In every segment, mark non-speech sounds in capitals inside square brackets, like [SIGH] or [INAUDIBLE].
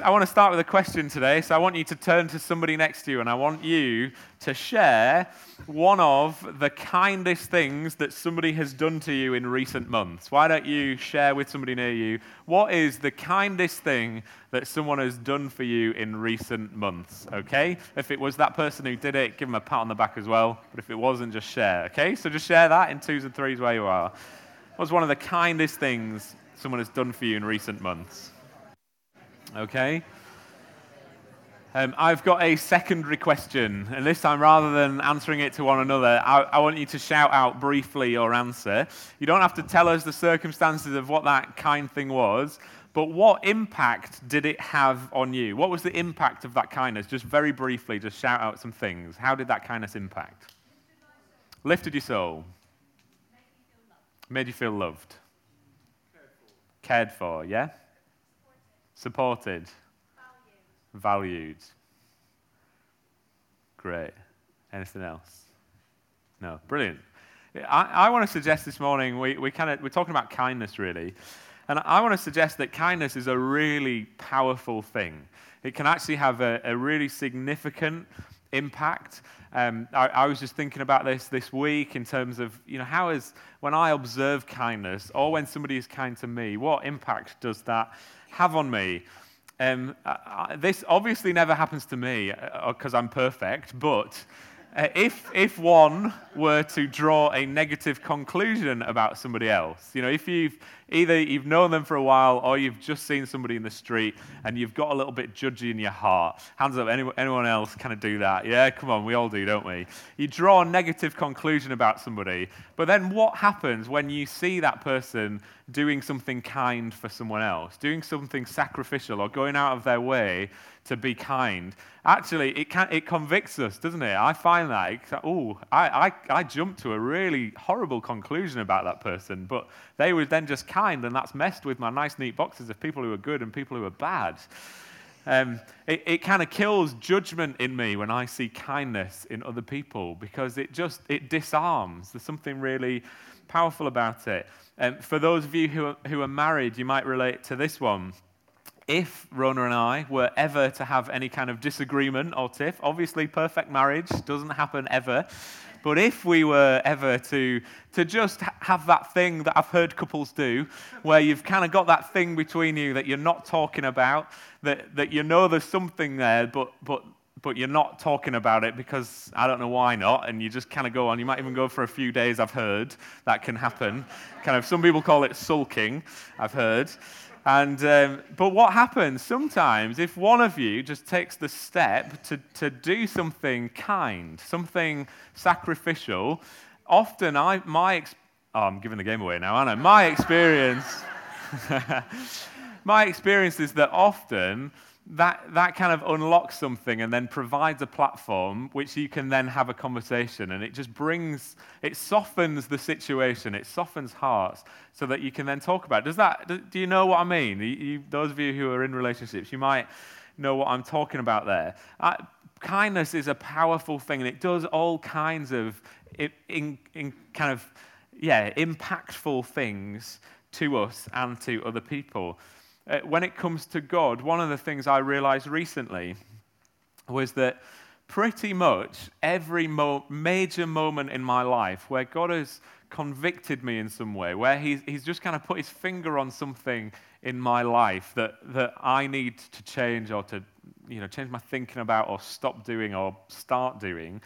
I want to start with a question today. So I want you to turn to somebody next to you and I want you to share one of the kindest things that somebody has done to you in recent months. Why don't you share with somebody near you what is the kindest thing that someone has done for you in recent months? Okay? If it was that person who did it, give them a pat on the back as well. But if it wasn't, just share. Okay? So just share that in twos and threes where you are. What was one of the kindest things someone has done for you in recent months? Okay? Um, I've got a secondary question, and this time, rather than answering it to one another, I, I, want you to shout out briefly your answer. You don't have to tell us the circumstances of what that kind thing was, but what impact did it have on you? What was the impact of that kindness? Just very briefly, just shout out some things. How did that kindness impact? Lifted your soul. Made you feel loved. Cared for, yeah? Supported. Valued. Valued. Great. Anything else? No. Brilliant. I, I want to suggest this morning, we, we kind of, we're talking about kindness really. And I want to suggest that kindness is a really powerful thing. It can actually have a, a really significant impact. Um, I, I, was just thinking about this this week in terms of, you know, how is, when I observe kindness or when somebody is kind to me, what impact does that have on me? Um, I, this obviously never happens to me because uh, I'm perfect, but uh, if, if one were to draw a negative conclusion about somebody else, you know, if you've either you've known them for a while or you've just seen somebody in the street and you've got a little bit judgy in your heart, hands up, anyone, anyone else kind of do that? Yeah, come on, we all do, don't we? You draw a negative conclusion about somebody, but then what happens when you see that person doing something kind for someone else, doing something sacrificial or going out of their way to be kind? Actually, it, can, it convicts us, doesn't it? I find that, oh, I, I, I jumped to a really horrible conclusion about that person, but they were then just kind, and that's messed with my nice, neat boxes of people who are good and people who are bad. Um, it, it kind of kills judgment in me when I see kindness in other people because it just it disarms. There's something really powerful about it. Um, for those of you who are, who are married, you might relate to this one if Rona and I were ever to have any kind of disagreement or tiff, obviously perfect marriage doesn't happen ever. But if we were ever to, to just have that thing that I've heard couples do, where you've kind of got that thing between you that you're not talking about, that, that you know there's something there, but, but, but you're not talking about it because I don't know why not, and you just kind of go on. You might even go for a few days, I've heard. That can happen. Kind of, some people call it sulking, I've heard. And, um, but what happens sometimes if one of you just takes the step to, to do something kind, something sacrificial, often I, my, oh, I'm giving the game away now, aren't I? My experience, [LAUGHS] my experience is that often that, that kind of unlocks something and then provides a platform which you can then have a conversation. And it just brings, it softens the situation, it softens hearts so that you can then talk about it. Does that, do you know what I mean? You, those of you who are in relationships, you might know what I'm talking about there. Uh, kindness is a powerful thing and it does all kinds of in, in kind of, yeah, impactful things to us and to other people uh, when it comes to God, one of the things I realized recently was that pretty much every mo- major moment in my life where God has convicted me in some way, where he's, he's just kind of put his finger on something in my life that, that I need to change or to you know, change my thinking about or stop doing or start doing,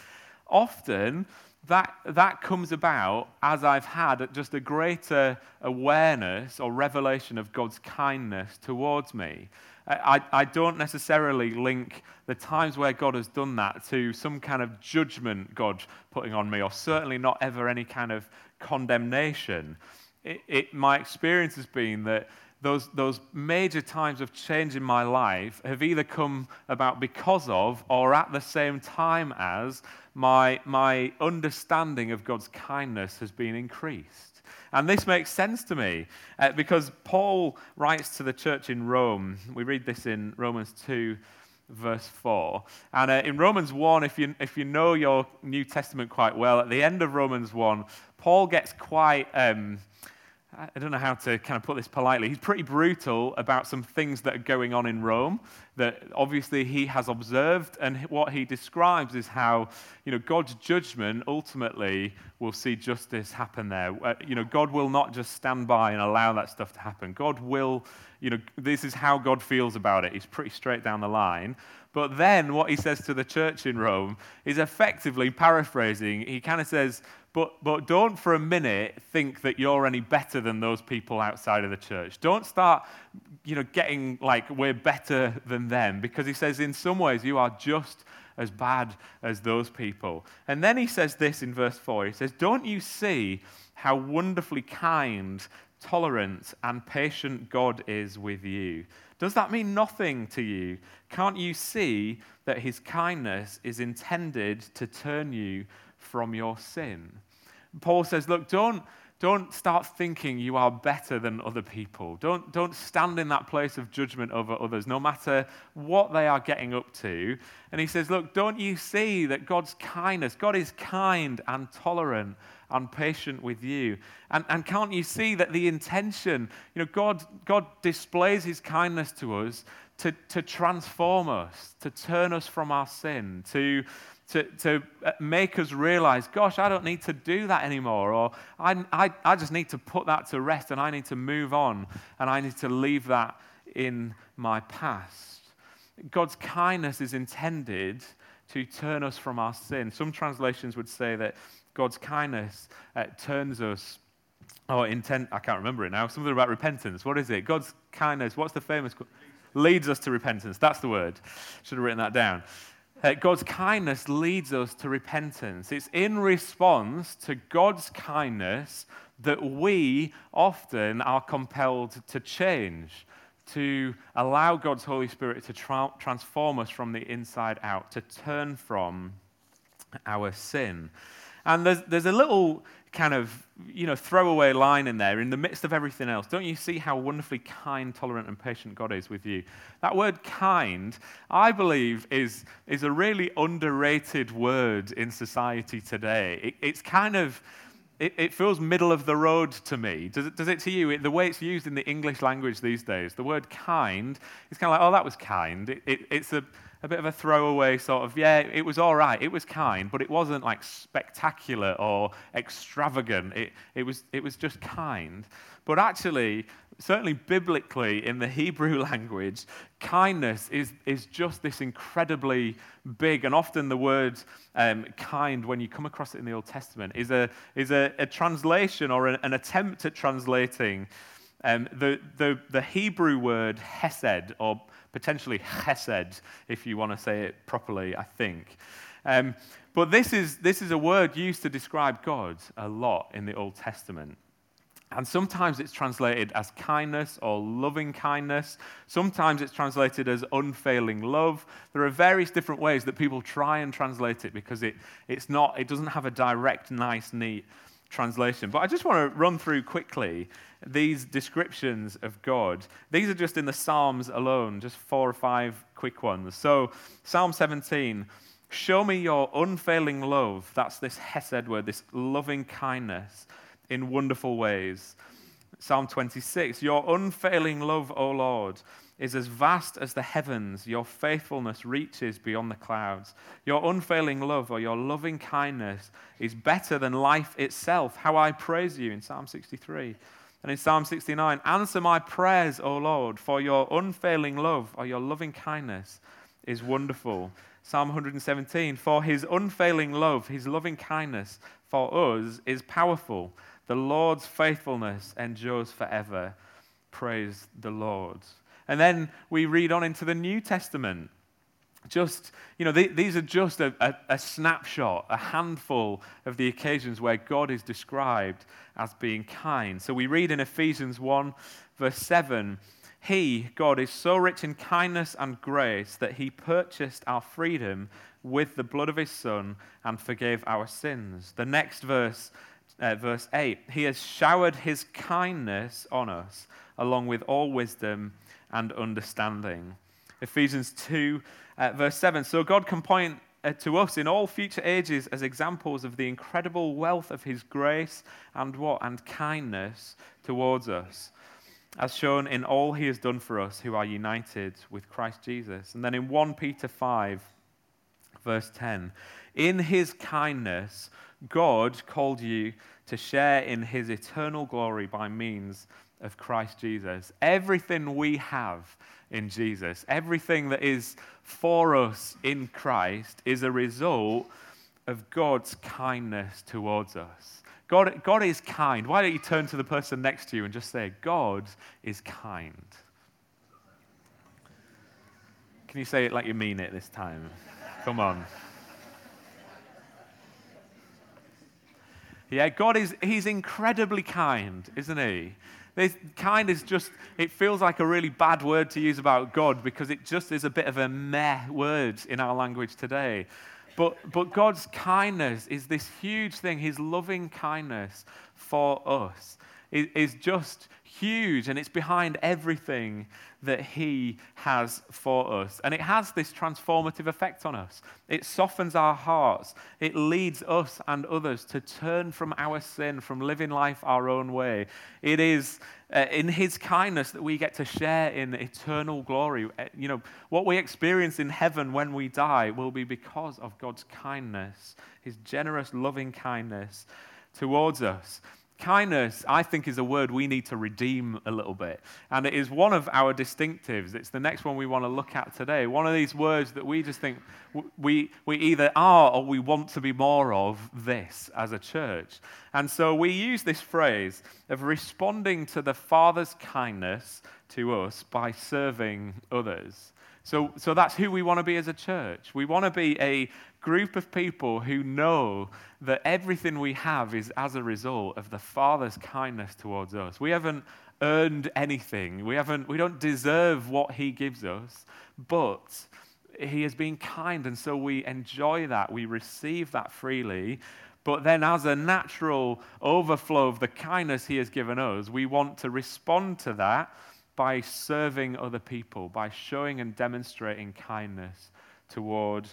often that, that comes about as I've had just a greater awareness or revelation of God's kindness towards me. I, I don't necessarily link the times where God has done that to some kind of judgment God putting on me, or certainly not ever any kind of condemnation. It, it, my experience has been that those, those major times of change in my life have either come about because of or at the same time as my, my understanding of God's kindness has been increased. And this makes sense to me uh, because Paul writes to the church in Rome. We read this in Romans 2, verse 4. And uh, in Romans 1, if you, if you know your New Testament quite well, at the end of Romans 1, Paul gets quite. Um, I don't know how to kind of put this politely. He's pretty brutal about some things that are going on in Rome that obviously he has observed. And what he describes is how, you know, God's judgment ultimately will see justice happen there. Uh, you know, God will not just stand by and allow that stuff to happen. God will, you know, this is how God feels about it. He's pretty straight down the line. But then what he says to the church in Rome is effectively paraphrasing. He kind of says, but, but don't for a minute think that you're any better than those people outside of the church. Don't start, you know, getting like we're better than them because he says in some ways you are just as bad as those people. And then he says this in verse 4. He says, "Don't you see how wonderfully kind, tolerant and patient God is with you?" Does that mean nothing to you? Can't you see that his kindness is intended to turn you from your sin. Paul says, Look, don't, don't start thinking you are better than other people. Don't, don't stand in that place of judgment over others, no matter what they are getting up to. And he says, Look, don't you see that God's kindness, God is kind and tolerant and patient with you? And, and can't you see that the intention, you know, God, God displays his kindness to us to, to transform us, to turn us from our sin, to to, to uh, make us realize, gosh, I don't need to do that anymore, or I, I, I just need to put that to rest and I need to move on and I need to leave that in my past. God's kindness is intended to turn us from our sin. Some translations would say that God's kindness uh, turns us, or intent, I can't remember it now, something about repentance. What is it? God's kindness, what's the famous? Leads us to repentance. That's the word. Should have written that down. Uh, God's kindness leads us to repentance. It's in response to God's kindness that we often are compelled to change, to allow God's Holy Spirit to tra- transform us from the inside out, to turn from our sin. And there's, there's a little kind of, you know, throwaway line in there in the midst of everything else. Don't you see how wonderfully kind, tolerant, and patient God is with you? That word kind, I believe, is, is a really underrated word in society today. It, it's kind of, it, it, feels middle of the road to me. Does it, does it to you? It, the way it's used in the English language these days, the word kind is kind of like, oh, that was kind. it's a a bit of a throwaway sort of, yeah, it was all right, it was kind, but it wasn't like spectacular or extravagant. It, it, was, it was just kind. But actually, certainly biblically in the [LAUGHS] Hebrew language, kindness is, is just this incredibly big, and often the word um, kind, when you come across it in the Old Testament, is a, is a, a translation or an, an attempt at translating um, the, the, the Hebrew word hesed or potentially chesed, if you want to say it properly, I think. Um, but this is, this is a word used to describe God a lot in the Old Testament. And sometimes it's translated as kindness or loving kindness. Sometimes it's translated as unfailing love. There are various different ways that people try and translate it because it, it's not, it doesn't have a direct, nice, neat translation. But I just want to run through quickly these descriptions of God. These are just in the Psalms alone, just four or five quick ones. So, Psalm 17 Show me your unfailing love. That's this Hesed word, this loving kindness in wonderful ways. Psalm 26 Your unfailing love, O Lord, is as vast as the heavens. Your faithfulness reaches beyond the clouds. Your unfailing love or your loving kindness is better than life itself. How I praise you in Psalm 63. And in Psalm 69, answer my prayers, O Lord, for your unfailing love or your loving kindness is wonderful. Psalm 117, for his unfailing love, his loving kindness for us is powerful. The Lord's faithfulness endures forever. Praise the Lord. And then we read on into the New Testament just, you know, these are just a, a, a, snapshot, a handful of the occasions where God is described as being kind. So we read in Ephesians 1, verse 7 He, God, is so rich in kindness and grace that He purchased our freedom with the blood of His Son and forgave our sins. The next verse, uh, verse 8 He has showered His kindness on us, along with all wisdom and understanding. Ephesians 2 uh, verse 7 So God can point uh, to us in all future ages as examples of the incredible wealth of his grace and what? And kindness towards us, as shown in all he has done for us who are united with Christ Jesus. And then in 1 Peter 5, verse 10, in his kindness, God called you to share in his eternal glory by means of Christ Jesus. Everything we have in Jesus, everything that is for us in Christ, is a result of God's kindness towards us. God, God is kind. Why don't you turn to the person next to you and just say, God is kind? Can you say it like you mean it this time? Come on. Yeah, God is, He's incredibly kind, isn't He? Kind is just, it feels like a really bad word to use about God because it just is a bit of a meh word in our language today. But, but God's kindness is this huge thing. His loving kindness for us is, is just huge and it's behind everything that He has for us. And it has this transformative effect on us. It softens our hearts, it leads us and others to turn from our sin, from living life our own way. It is uh, in His kindness that we get to share in eternal glory. Uh, you know, what we experience in heaven when we die will be because of God's kindness, His generous, loving kindness towards us. Kindness, I think, is a word we need to redeem a little bit. And it is one of our distinctives. It's the next one we want to look at today. One of these words that we just think we, we either are or we want to be more of this as a church. And so we use this phrase of responding to the Father's kindness to us by serving others. So, so that's who we want to be as a church. We want to be a group of people who know that everything we have is as a result of the Father's kindness towards us. We haven't earned anything. We, haven't, we don't deserve what He gives us, but He has been kind, and so we enjoy that. We receive that freely. But then, as a natural overflow of the kindness He has given us, we want to respond to that by serving other people, by showing and demonstrating kindness toward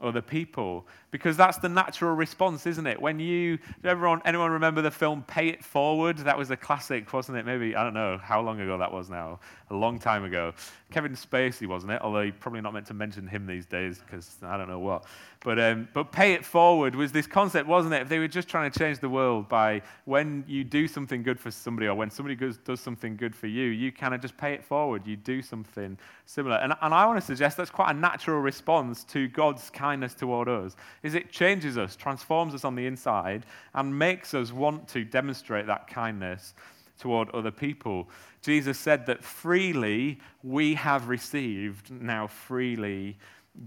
other people because that's the natural response isn't it? When you everyone anyone remember the film pay it forward? That was a classic wasn't it? Maybe i don't know how long ago that was now. A long time ago. Kevin spacey wasn't it? Although you're probably not meant to mention him these days because i don't know what. But, um, but pay it forward was this concept wasn't it? If they were just trying to change the world by when you do something good for somebody or when somebody does something good for you you kind of just pay it forward. You do something similar. And, and i want to suggest that's quite a natural response to god's kindness toward us is it changes us, transforms us on the inside, and makes us want to demonstrate that kindness toward other people. Jesus said that freely we have received, now freely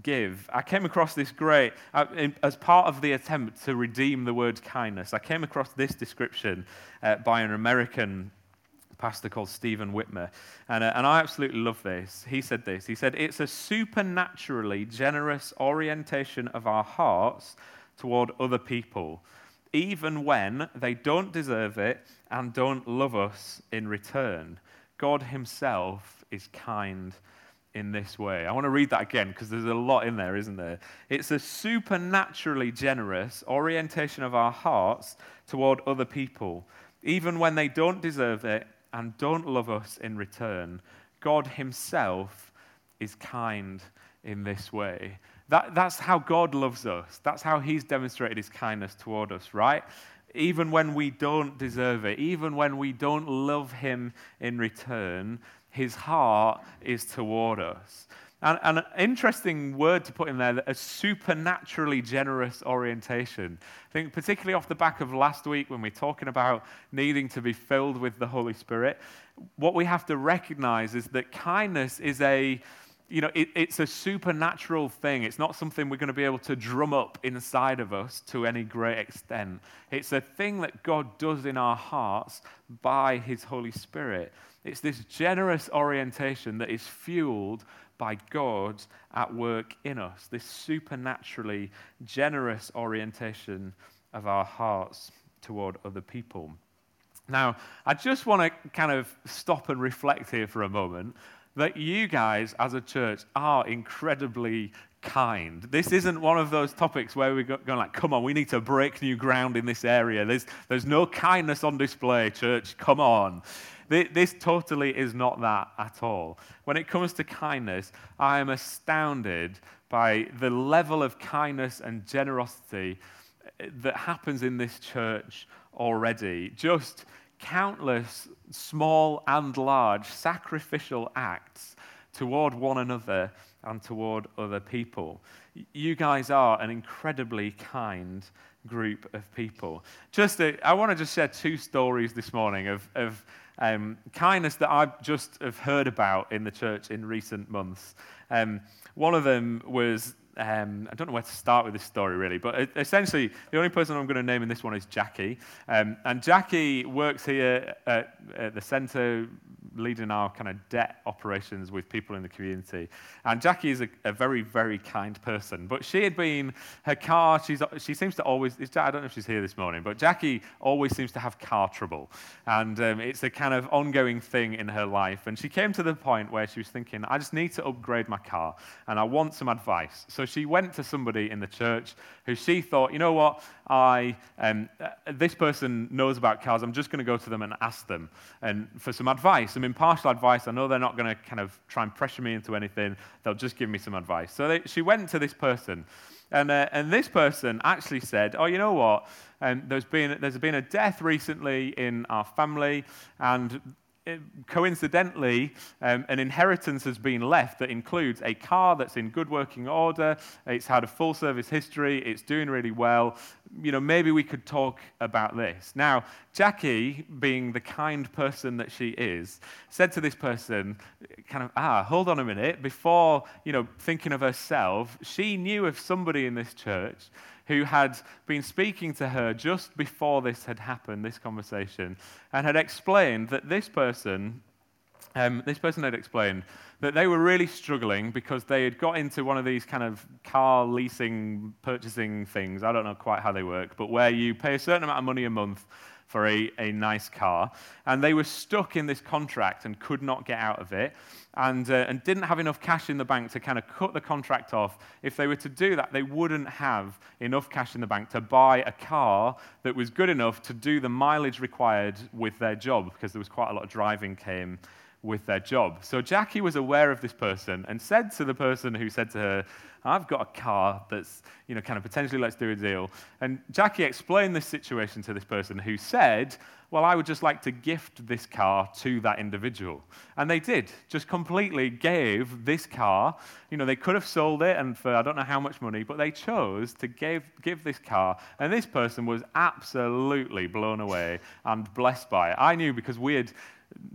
give. I came across this great, uh, as part of the attempt to redeem the word kindness, I came across this description uh, by an American pastor called Stephen Witmer. And, uh, and I absolutely love this. He said this He said, It's a supernaturally generous orientation of our hearts toward other people, even when they don't deserve it and don't love us in return. God Himself is kind in this way. I want to read that again because there's a lot in there, isn't there? It's a supernaturally generous orientation of our hearts toward other people, even when they don't deserve it and don't love us in return, God Himself is kind in this way. That, that's how God loves us. That's how He's demonstrated His kindness toward us, right? Even when we don't deserve it, even when we don't love Him in return, His heart is toward us. And, and, an interesting word to put in there, a supernaturally generous orientation. I think, particularly off the back of last week when we're talking about needing to be filled with the Holy Spirit, what we have to recognize is that kindness is a, you know, it, it's a supernatural thing. It's not something we're going to be able to drum up inside of us to any great extent. It's a thing that God does in our hearts by His Holy Spirit. It's this generous orientation that is fueled by God at work in us, this supernaturally generous orientation of our hearts toward other people. Now, I just want to kind of stop and reflect here for a moment. that you guys as a church are incredibly kind. This isn't one of those topics where we're going like, come on, we need to break new ground in this area. There's, there's no kindness on display, church. Come on. This totally is not that at all. When it comes to kindness, I am astounded by the level of kindness and generosity eh, that happens in this church already. Just countless small and large sacrificial acts toward one another and toward other people. You guys are an incredibly kind group of people. Just, a, I want to just share two stories this morning of, of um, kindness that I've just have heard about in the church in recent months. Um, one of them was um, I don't know where to start with this story really, but essentially, the only person I'm going to name in this one is Jackie. Um, and Jackie works here at, at the centre leading our kind of debt operations with people in the community. And Jackie is a, a, very, very kind person. But she had been, her car, she's, she seems to always, I don't know if she's here this morning, but Jackie always seems to have car trouble. And um, it's a kind of ongoing thing in her life. And she came to the point where she was thinking, I just need to upgrade my car and I want some advice. So she went to somebody in the church who she thought, you know what, I, um, uh, this person knows about cars. I'm just going to go to them and ask them and for some advice, some impartial advice. I know they're not going to kind of try and pressure me into anything. They'll just give me some advice. So they, she went to this person. And, uh, and this person actually said, Oh, you know what? Um, there's, been, there's been a death recently in our family, and coincidentally, um, an inheritance has been left that includes a car that's in good working order, it's had a full service history, it's doing really well. You know, maybe we could talk about this. Now, Jackie, being the kind person that she is, said to this person, kind of, ah, hold on a minute, before, you know, thinking of herself, she knew of somebody in this church who had been speaking to her just before this had happened, this conversation, and had explained that this person, um, this person had explained that they were really struggling because they had got into one of these kind of car leasing, purchasing things. I don't know quite how they work, but where you pay a certain amount of money a month for a, a nice car. And they were stuck in this contract and could not get out of it and, uh, and didn't have enough cash in the bank to kind of cut the contract off. If they were to do that, they wouldn't have enough cash in the bank to buy a car that was good enough to do the mileage required with their job because there was quite a lot of driving came with their job. So Jackie was aware of this person and said to the person who said to her, I've got a car that's, you know, kind of potentially let's do a deal. And Jackie explained this situation to this person who said, Well, I would just like to gift this car to that individual. And they did, just completely gave this car. You know, they could have sold it and for I don't know how much money, but they chose to give, give this car. And this person was absolutely blown away and blessed by it. I knew because we had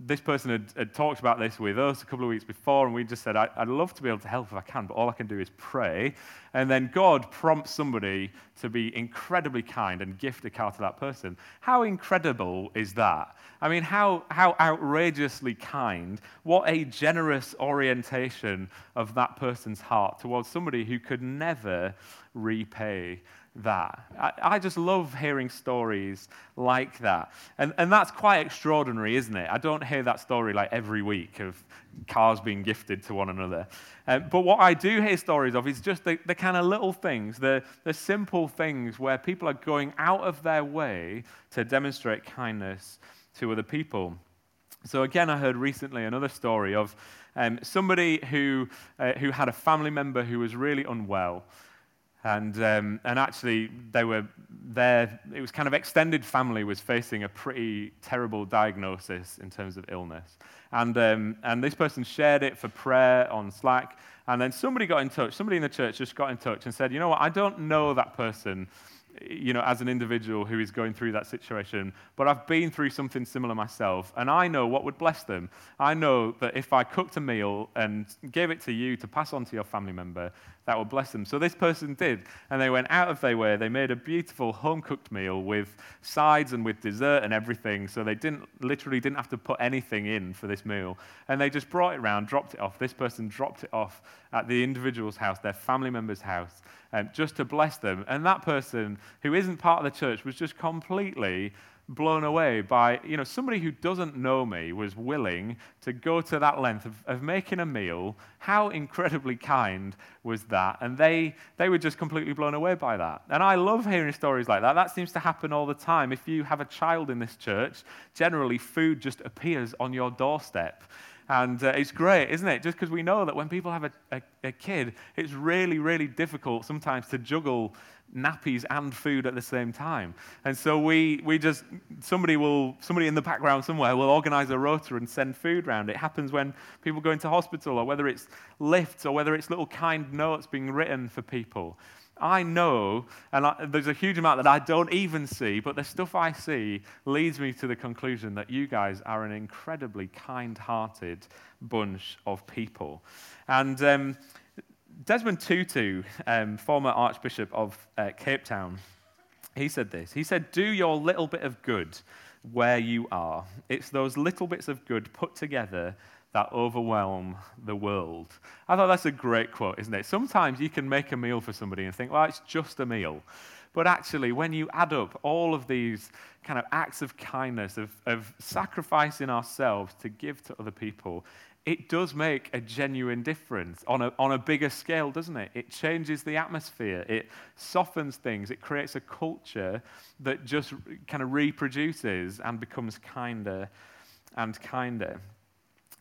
this person had, had, talked about this with us a couple of weeks before, and we just said, I, would love to be able to help if I can, but all I can do is pray. And then God prompts somebody to be incredibly kind and gift a car to that person. How incredible is that? I mean, how, how outrageously kind. What a generous orientation of that person's heart towards somebody who could never repay that. I, I, just love hearing stories like that. And, and that's quite extraordinary, isn't it? I don't hear that story like every week of cars being gifted to one another. Uh, but what I do hear stories of is just the, the kind of little things, the, the simple things where people are going out of their way to demonstrate kindness to other people. So, again, I heard recently another story of um, somebody who, uh, who had a family member who was really unwell. And, um, and actually, they were there, it was kind of extended family was facing a pretty terrible diagnosis in terms of illness. And, um, and this person shared it for prayer on Slack. And then somebody got in touch, somebody in the church just got in touch and said, you know what, I don't know that person you know, as an individual who is going through that situation, but I've been through something similar myself, and I know what would bless them. I know that if I cooked a meal and gave it to you to pass on to your family member, that would bless them. So this person did, and they went out of their way. They made a beautiful home cooked meal with sides and with dessert and everything, so they didn't literally didn't have to put anything in for this meal. And they just brought it around, dropped it off. This person dropped it off at the individual's house, their family member's house um, just to bless them. And that person, who isn't part of the church, was just completely blown away by, you know, somebody who doesn't know me was willing to go to that length of, of making a meal. How incredibly kind was that? And they, they were just completely blown away by that. And I love hearing stories like that. That seems to happen all the time. If you have a child in this church, generally food just appears on your doorstep. And uh, it's great, isn't it? Just because we know that when people have a, a, a, kid, it's really, really difficult sometimes to juggle nappies and food at the same time. And so we, we just, somebody will, somebody in the background somewhere will organize a rota and send food around. It happens when people go into hospital or whether it's lifts or whether it's little kind notes being written for people. I know, and I, there's a huge amount that I don't even see, but the stuff I see leads me to the conclusion that you guys are an incredibly kind hearted bunch of people. And um, Desmond Tutu, um, former Archbishop of uh, Cape Town, he said this. He said, Do your little bit of good where you are. It's those little bits of good put together that overwhelm the world. I thought that's a great quote, isn't it? Sometimes you can make a meal for somebody and think, well, it's just a meal. But actually, when you add up all of these kind of acts of kindness, of, of sacrificing ourselves to give to other people, it does make a genuine difference on a, on a bigger scale, doesn't it? It changes the atmosphere, it softens things, it creates a culture that just kind of reproduces and becomes kinder and kinder.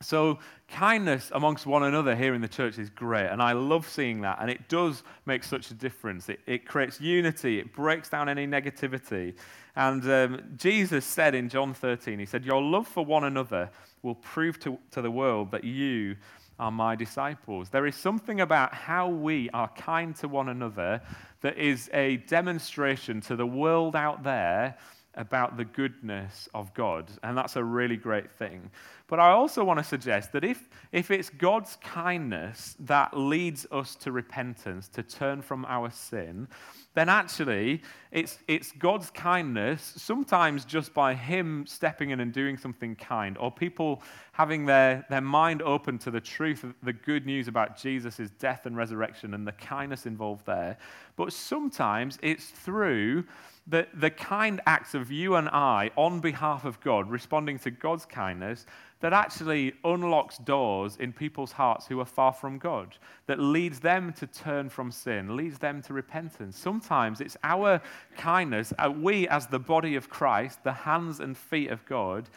So, kindness amongst one another here in the church is great, and I love seeing that, and it does make such a difference. It, it creates unity, it breaks down any negativity. And um, Jesus said in John 13, He said, Your love for one another will prove to, to the world that you are my disciples. There is something about how we are kind to one another that is a demonstration to the world out there about the goodness of God, and that's a really great thing. But I also want to suggest that if, if it's God's kindness that leads us to repentance, to turn from our sin, then actually it's, it's God's kindness, sometimes just by Him stepping in and doing something kind, or people having their, their mind open to the truth the good news about Jesus' death and resurrection and the kindness involved there. But sometimes it's through the, the kind acts of you and I on behalf of God, responding to God's kindness, that actually unlocks doors in people's hearts who are far from God, that leads them to turn from sin, leads them to repentance. Sometimes it's our kindness, uh, we as the body of Christ, the hands and feet of God,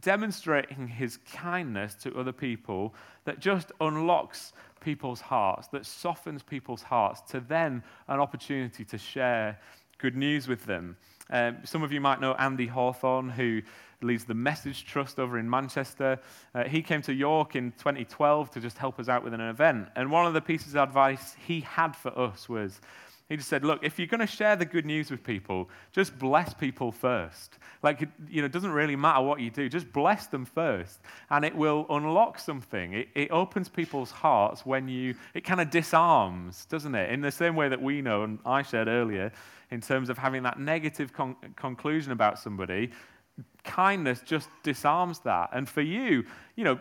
demonstrating his kindness to other people that just unlocks people's hearts, that softens people's hearts to then an opportunity to share good news with them. Um, some of you might know Andy Hawthorne, who leads the Message Trust over in Manchester. Uh, he came to York in 2012 to just help us out with an event. And one of the pieces of advice he had for us was he just said, Look, if you're going to share the good news with people, just bless people first. Like, you know, it doesn't really matter what you do, just bless them first. And it will unlock something. It, it opens people's hearts when you, it kind of disarms, doesn't it? In the same way that we know, and I shared earlier, in terms of having that negative con- conclusion about somebody, kindness just disarms that. And for you, you know,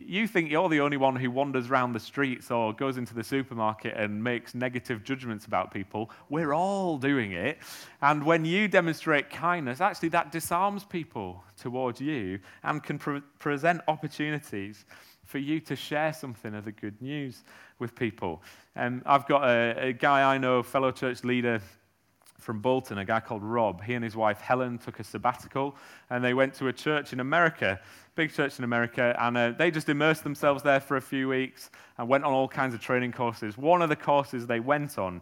you think you're the only one who wanders around the streets or goes into the supermarket and makes negative judgments about people. We're all doing it. And when you demonstrate kindness, actually, that disarms people towards you and can pre- present opportunities for you to share something of the good news with people. And I've got a, a guy I know, fellow church leader from Bolton, a guy called Rob. He and his wife Helen took a sabbatical and they went to a church in America, big church in America, and uh, they just immersed themselves there for a few weeks and went on all kinds of training courses. One of the courses they went on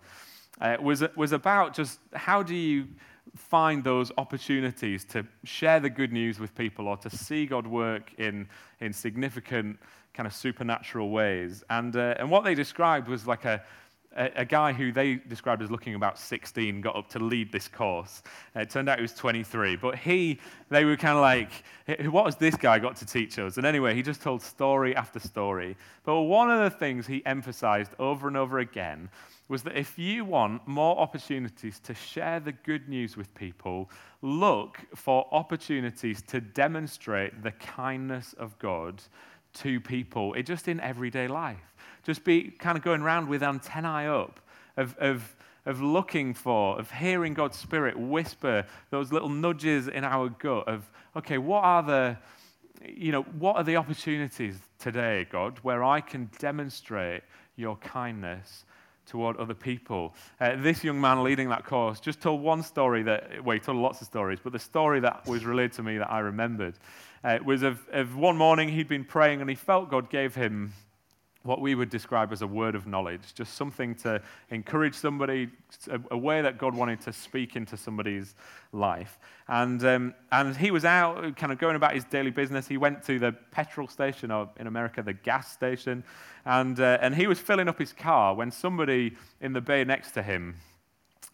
uh, was, was about just how do you find those opportunities to share the good news with people or to see God work in, in significant kind of supernatural ways. And, uh, and what they described was like a, a, guy who they described as looking about 16 got up to lead this course. Uh, it turned out he was 23, but he, they were kind of like, what has this guy got to teach us? And anyway, he just told story after story. But one of the things he emphasized over and over again was that if you want more opportunities to share the good news with people, look for opportunities to demonstrate the kindness of God to people, it just in everyday life just be kind of going around with antennae up of, of of looking for, of hearing God's Spirit whisper those little nudges in our gut of, okay, what are the, you know, what are the opportunities today, God, where I can demonstrate your kindness toward other people. Uh, this young man leading that course just told one story that, well, he told lots of stories, but the story that was relayed to me that I remembered uh, was of, of one morning he'd been praying and he felt God gave him what we would describe as a word of knowledge, just something to encourage somebody, a, a way that God wanted to speak into somebody's life. And, um, and he was out kind of going about his daily business. He went to the petrol station, or in America, the gas station, and, uh, and he was filling up his car when somebody in the bay next to him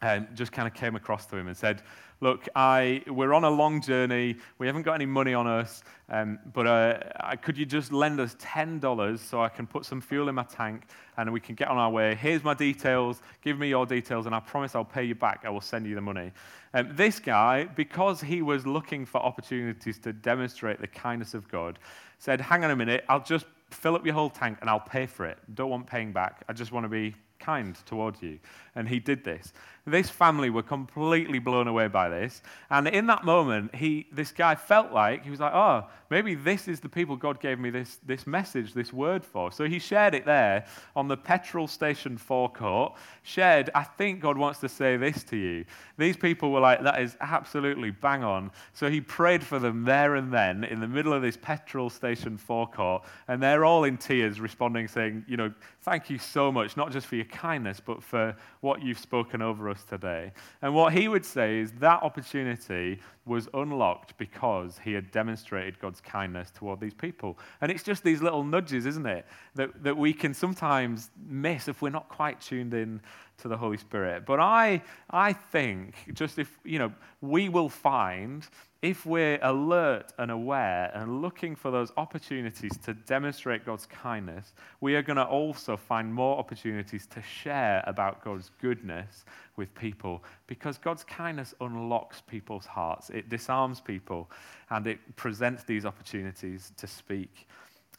um, just kind of came across to him and said, Look, I, we're on a long journey. We haven't got any money on us, um, but uh, could you just lend us $10 so I can put some fuel in my tank and we can get on our way? Here's my details. Give me your details, and I promise I'll pay you back. I will send you the money. Um, this guy, because he was looking for opportunities to demonstrate the kindness of God, said, Hang on a minute, I'll just fill up your whole tank and I'll pay for it. Don't want paying back. I just want to be kind towards you. And he did this. This family were completely blown away by this. And in that moment, he, this guy felt like, he was like, oh, maybe this is the people God gave me this, this message, this word for. So he shared it there on the petrol station forecourt. Shared, I think God wants to say this to you. These people were like, that is absolutely bang on. So he prayed for them there and then in the middle of this petrol station forecourt. And they're all in tears responding, saying, you know, thank you so much, not just for your kindness, but for what you've spoken over us today. And what he would say is that opportunity was unlocked because he had demonstrated God's kindness toward these people. And it's just these little nudges, isn't it, that, that we can sometimes miss if we're not quite tuned in to the Holy Spirit. But I, I think, just if, you know, we will find if we're alert and aware and looking for those opportunities to demonstrate God's kindness, we are going to also find more opportunities to share about God's goodness with people because God's kindness unlocks people's hearts. It disarms people and it presents these opportunities to speak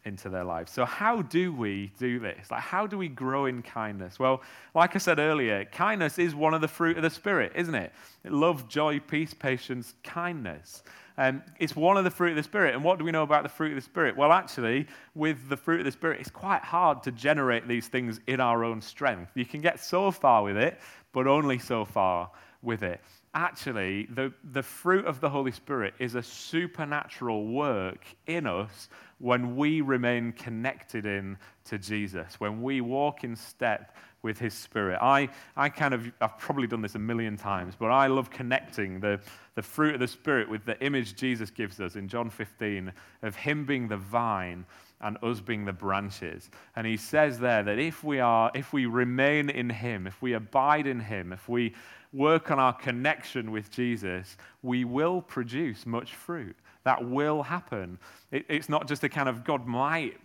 into their lives. So, how do we do this? Like, how do we grow in kindness? Well, like I said earlier, kindness is one of the fruit of the Spirit, isn't it? Love, joy, peace, patience, kindness. Um, it's one of the fruit of the Spirit. And what do we know about the fruit of the Spirit? Well, actually, with the fruit of the Spirit, it's quite hard to generate these things in our own strength. You can get so far with it, but only so far with it actually, the, the fruit of the Holy Spirit is a supernatural work in us when we remain connected in to Jesus, when we walk in step with his spirit. I, I kind of, I've probably done this a million times, but I love connecting the, the fruit of the spirit with the image Jesus gives us in John 15 of him being the vine and us being the branches. And he says there that if we are, if we remain in him, if we abide in him, if we work on our connection with Jesus, we will produce much fruit. That will happen. It, it's not just a kind of God might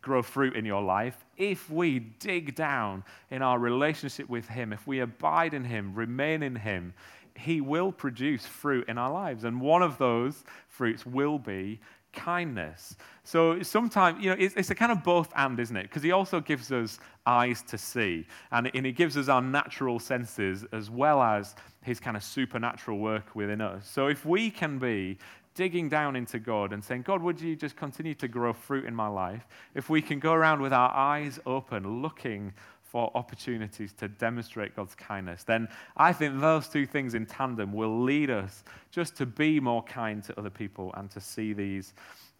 grow fruit in your life. If we dig down in our relationship with Him, if we abide in Him, remain in Him, He will produce fruit in our lives. And one of those fruits will be kindness. So sometimes, you know, it's, it's, a kind of both and, isn't it? Because he also gives us eyes to see, and, and he gives us our natural senses as well as his kind of supernatural work within us. So if we can be digging down into God and saying, God, would you just continue to grow fruit in my life? If we can go around with our eyes open, looking for opportunities to demonstrate God's kindness, then I think those two things in tandem will lead us just to be more kind to other people and to see these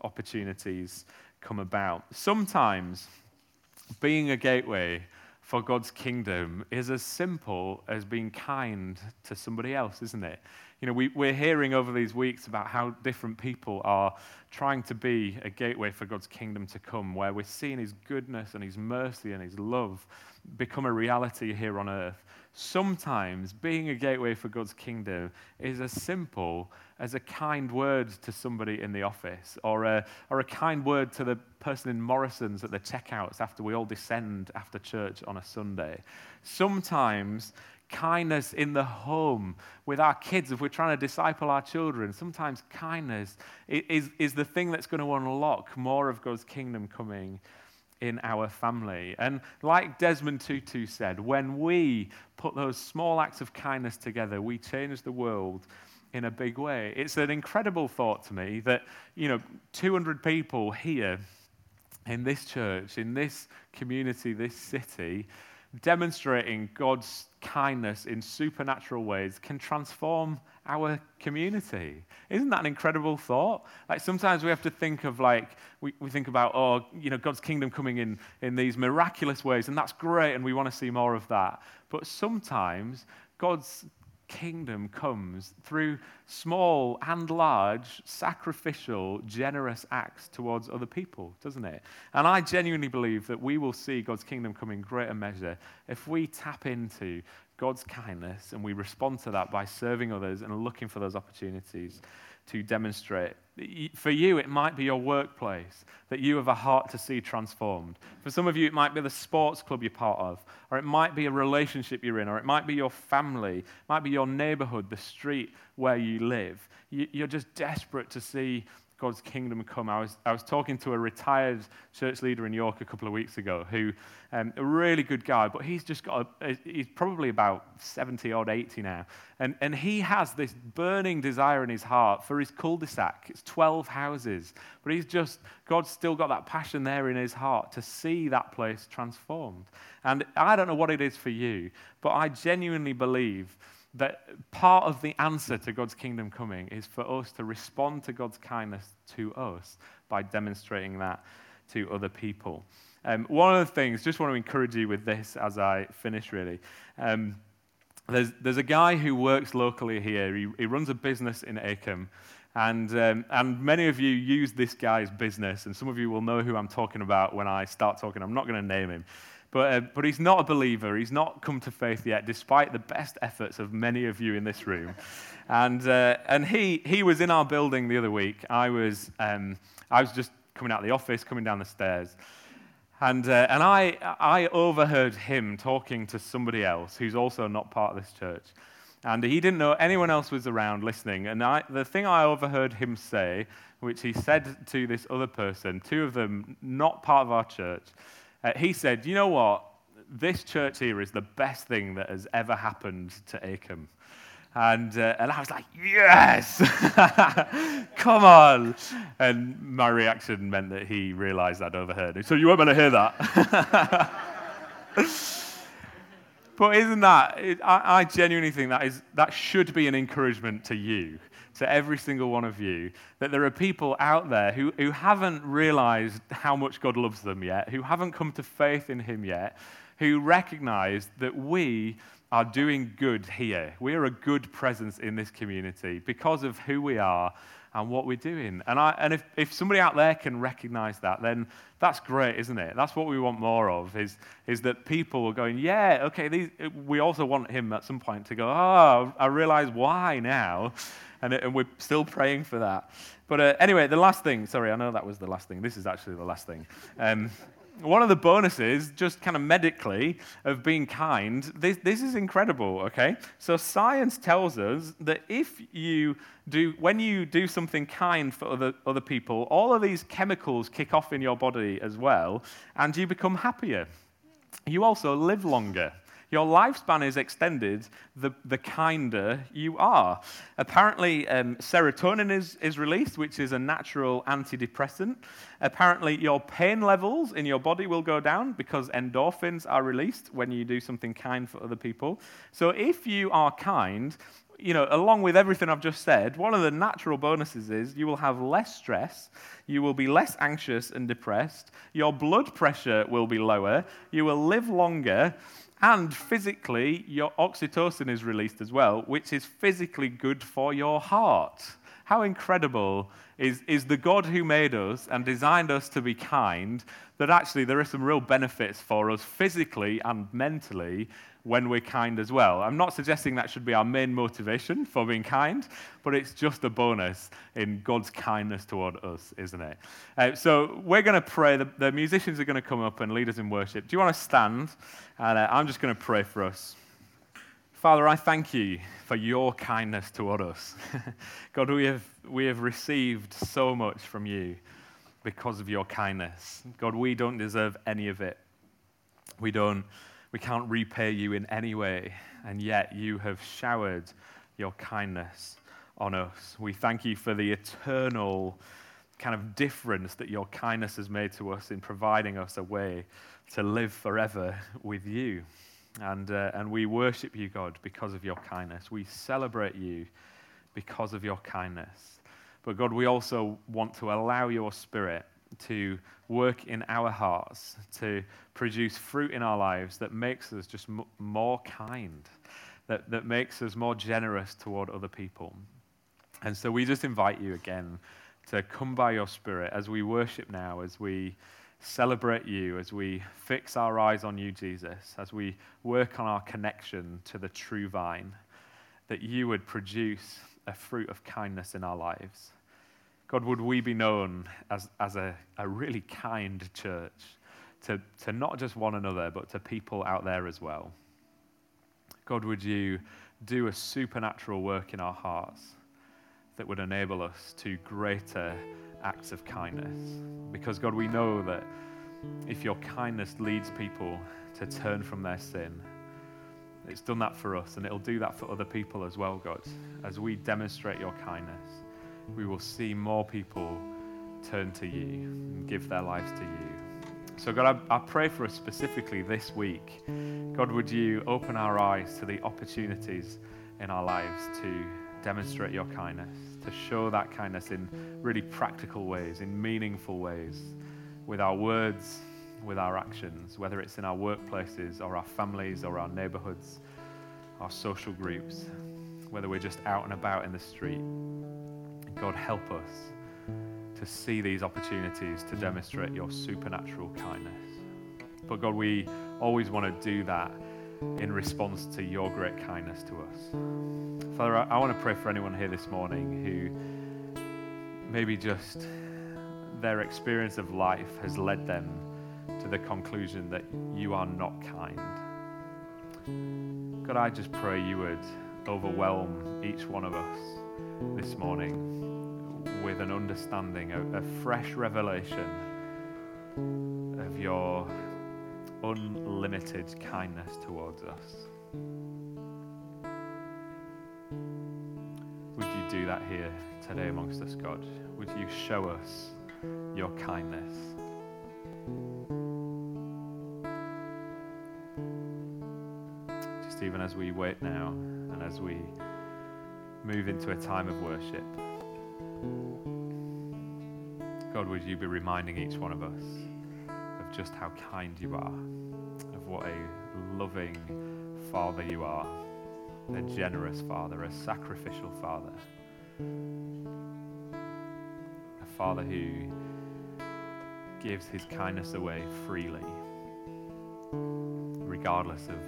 opportunities come about. Sometimes being a gateway for God's kingdom is as simple as being kind to somebody else, isn't it? You know, we, we're hearing over these weeks about how different people are trying to be a gateway for God's kingdom to come, where we're seeing His goodness and His mercy and His love become a reality here on earth. Sometimes being a gateway for God's kingdom is as simple as a kind word to somebody in the office or a, or a kind word to the person in Morrison's at the checkouts after we all descend after church on a Sunday. Sometimes kindness in the home with our kids, if we're trying to disciple our children, sometimes kindness is, is the thing that's going to unlock more of God's kingdom coming in our family. And like Desmond Tutu said, when we put those small acts of kindness together, we change the world in a big way. It's an incredible thought to me that, you know, 200 people here in this church, in this community, this city, demonstrating God's kindness in supernatural ways can transform our community. Isn't that an incredible thought? Like sometimes we have to think of like, we, we think about, oh, you know, God's kingdom coming in in these miraculous ways, and that's great, and we want to see more of that. But sometimes God's kingdom comes through small and large, sacrificial, generous acts towards other people, doesn't it? And I genuinely believe that we will see God's kingdom come in greater measure if we tap into God's kindness and we respond to that by serving others and looking for those opportunities to demonstrate. For you, it might be your workplace that you have a heart to see transformed. For some of you, it might be the sports club you're part of, or it might be a relationship you're in, or it might be your family, it might be your neighborhood, the street where you live. You're just desperate to see God's kingdom come. I was, I was talking to a retired church leader in York a couple of weeks ago who, um, a really good guy, but he's just got, a, he's probably about 70 odd, 80 now. And, and he has this burning desire in his heart for his cul de sac. It's 12 houses, but he's just, God's still got that passion there in his heart to see that place transformed. And I don't know what it is for you, but I genuinely believe that part of the answer to God's kingdom coming is for us to respond to God's kindness to us by demonstrating that to other people. Um, one of the things, just want to encourage you with this as I finish really. Um, there's, there's a guy who works locally here. He, he runs a business in Acomb. And, um, and many of you use this guy's business, and some of you will know who I'm talking about when I start talking. I'm not going to name him. But, uh, but he's not a believer. He's not come to faith yet, despite the best efforts of many of you in this room. And, uh, and he, he was in our building the other week. I was, um, I was just coming out of the office, coming down the stairs. And, uh, and I, I overheard him talking to somebody else who's also not part of this church. And he didn't know anyone else was around listening. And I, the thing I overheard him say, which he said to this other person, two of them not part of our church, uh, he said, You know what? This church here is the best thing that has ever happened to Acomb. And, uh, and I was like, yes, [LAUGHS] come on. And my reaction meant that he realized I'd overheard. So you weren't going to hear that. [LAUGHS] but isn't that, I, I genuinely think that, is, that should be an encouragement to you to every single one of you that there are people out there who, who haven't realized how much God loves them yet, who haven't come to faith in Him yet, who recognize that we are doing good here. We are a good presence in this community because of who we are and what we're doing. And, I, and if, if somebody out there can recognize that, then that's great, isn't it? That's what we want more of, is, is that people are going, yeah, okay, these, we also want him at some point to go, oh, I realize why now and, and we're still praying for that. But uh, anyway, the last thing, sorry, I know that was the last thing. This is actually the last thing. Um, one of the bonuses, just kind of medically, of being kind, this, this is incredible, okay? So science tells us that if you do, when you do something kind for other, other people, all of these chemicals kick off in your body as well, and you become happier. You also live longer. Your lifespan is extended the, the kinder you are. Apparently, um, serotonin is, is released, which is a natural antidepressant. Apparently, your pain levels in your body will go down because endorphins are released when you do something kind for other people. So, if you are kind, you know, along with everything I've just said, one of the natural bonuses is you will have less stress, you will be less anxious and depressed, your blood pressure will be lower, you will live longer, and physically, your oxytocin is released as well, which is physically good for your heart. How incredible is, is the God who made us and designed us to be kind that actually there are some real benefits for us physically and mentally when we're kind as well. I'm not suggesting that should be our main motivation for being kind, but it's just a bonus in God's kindness toward us, isn't it? Uh, so we're going to pray. The, the, musicians are going to come up and lead us in worship. Do you want to stand? And uh, I'm just going to pray for us. Father, I thank you for your kindness toward us. [LAUGHS] God, we have, we have received so much from you. because of your kindness. God, we don't deserve any of it. We don't we can't repay you in any way, and yet you have showered your kindness on us. We thank you for the eternal kind of difference that your kindness has made to us in providing us a way to live forever with you. And, uh, and we worship you, God, because of your kindness. We celebrate you because of your kindness. But God, we also want to allow your spirit to work in our hearts, to produce fruit in our lives that makes us just m- more kind, that, that makes us more generous toward other people. And so we just invite you again to come by your Spirit as we worship now, as we celebrate you, as we fix our eyes on you, Jesus, as we work on our connection to the true vine, that you would produce a fruit of kindness in our lives. God, would we be known as, as a, a really kind church to, to not just one another, but to people out there as well? God, would you do a supernatural work in our hearts that would enable us to greater acts of kindness? Because, God, we know that if your kindness leads people to turn from their sin, it's done that for us, and it'll do that for other people as well, God, as we demonstrate your kindness we will see more people turn to you and give their lives to you. So, God, I, I, pray for us specifically this week. God, would you open our eyes to the opportunities in our lives to demonstrate your kindness, to show that kindness in really practical ways, in meaningful ways, with our words, with our actions, whether it's in our workplaces or our families or our neighborhoods, our social groups, whether we're just out and about in the street. God, help us to see these opportunities to demonstrate your supernatural kindness. But God, we always want to do that in response to your great kindness to us. Father, I, want to pray for anyone here this morning who maybe just their experience of life has led them to the conclusion that you are not kind. God, I just pray you would overwhelm each one of us this morning with an understanding, a, a fresh revelation of your unlimited kindness towards us. Would you do that here today amongst us, God? Would you show us your kindness? Just even as we wait now and as we move into a time of worship. God, would you be reminding each one of us of just how kind you are, of what a loving Father you are, a generous Father, a sacrificial Father, a Father who gives his kindness away freely, regardless of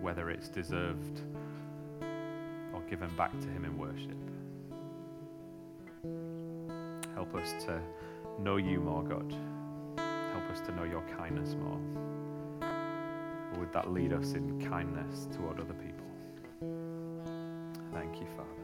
whether it's deserved or given back to Him in worship. Help us to know you more, God. Help us to know your kindness more. would that lead us in kindness toward other people? Thank you, Father.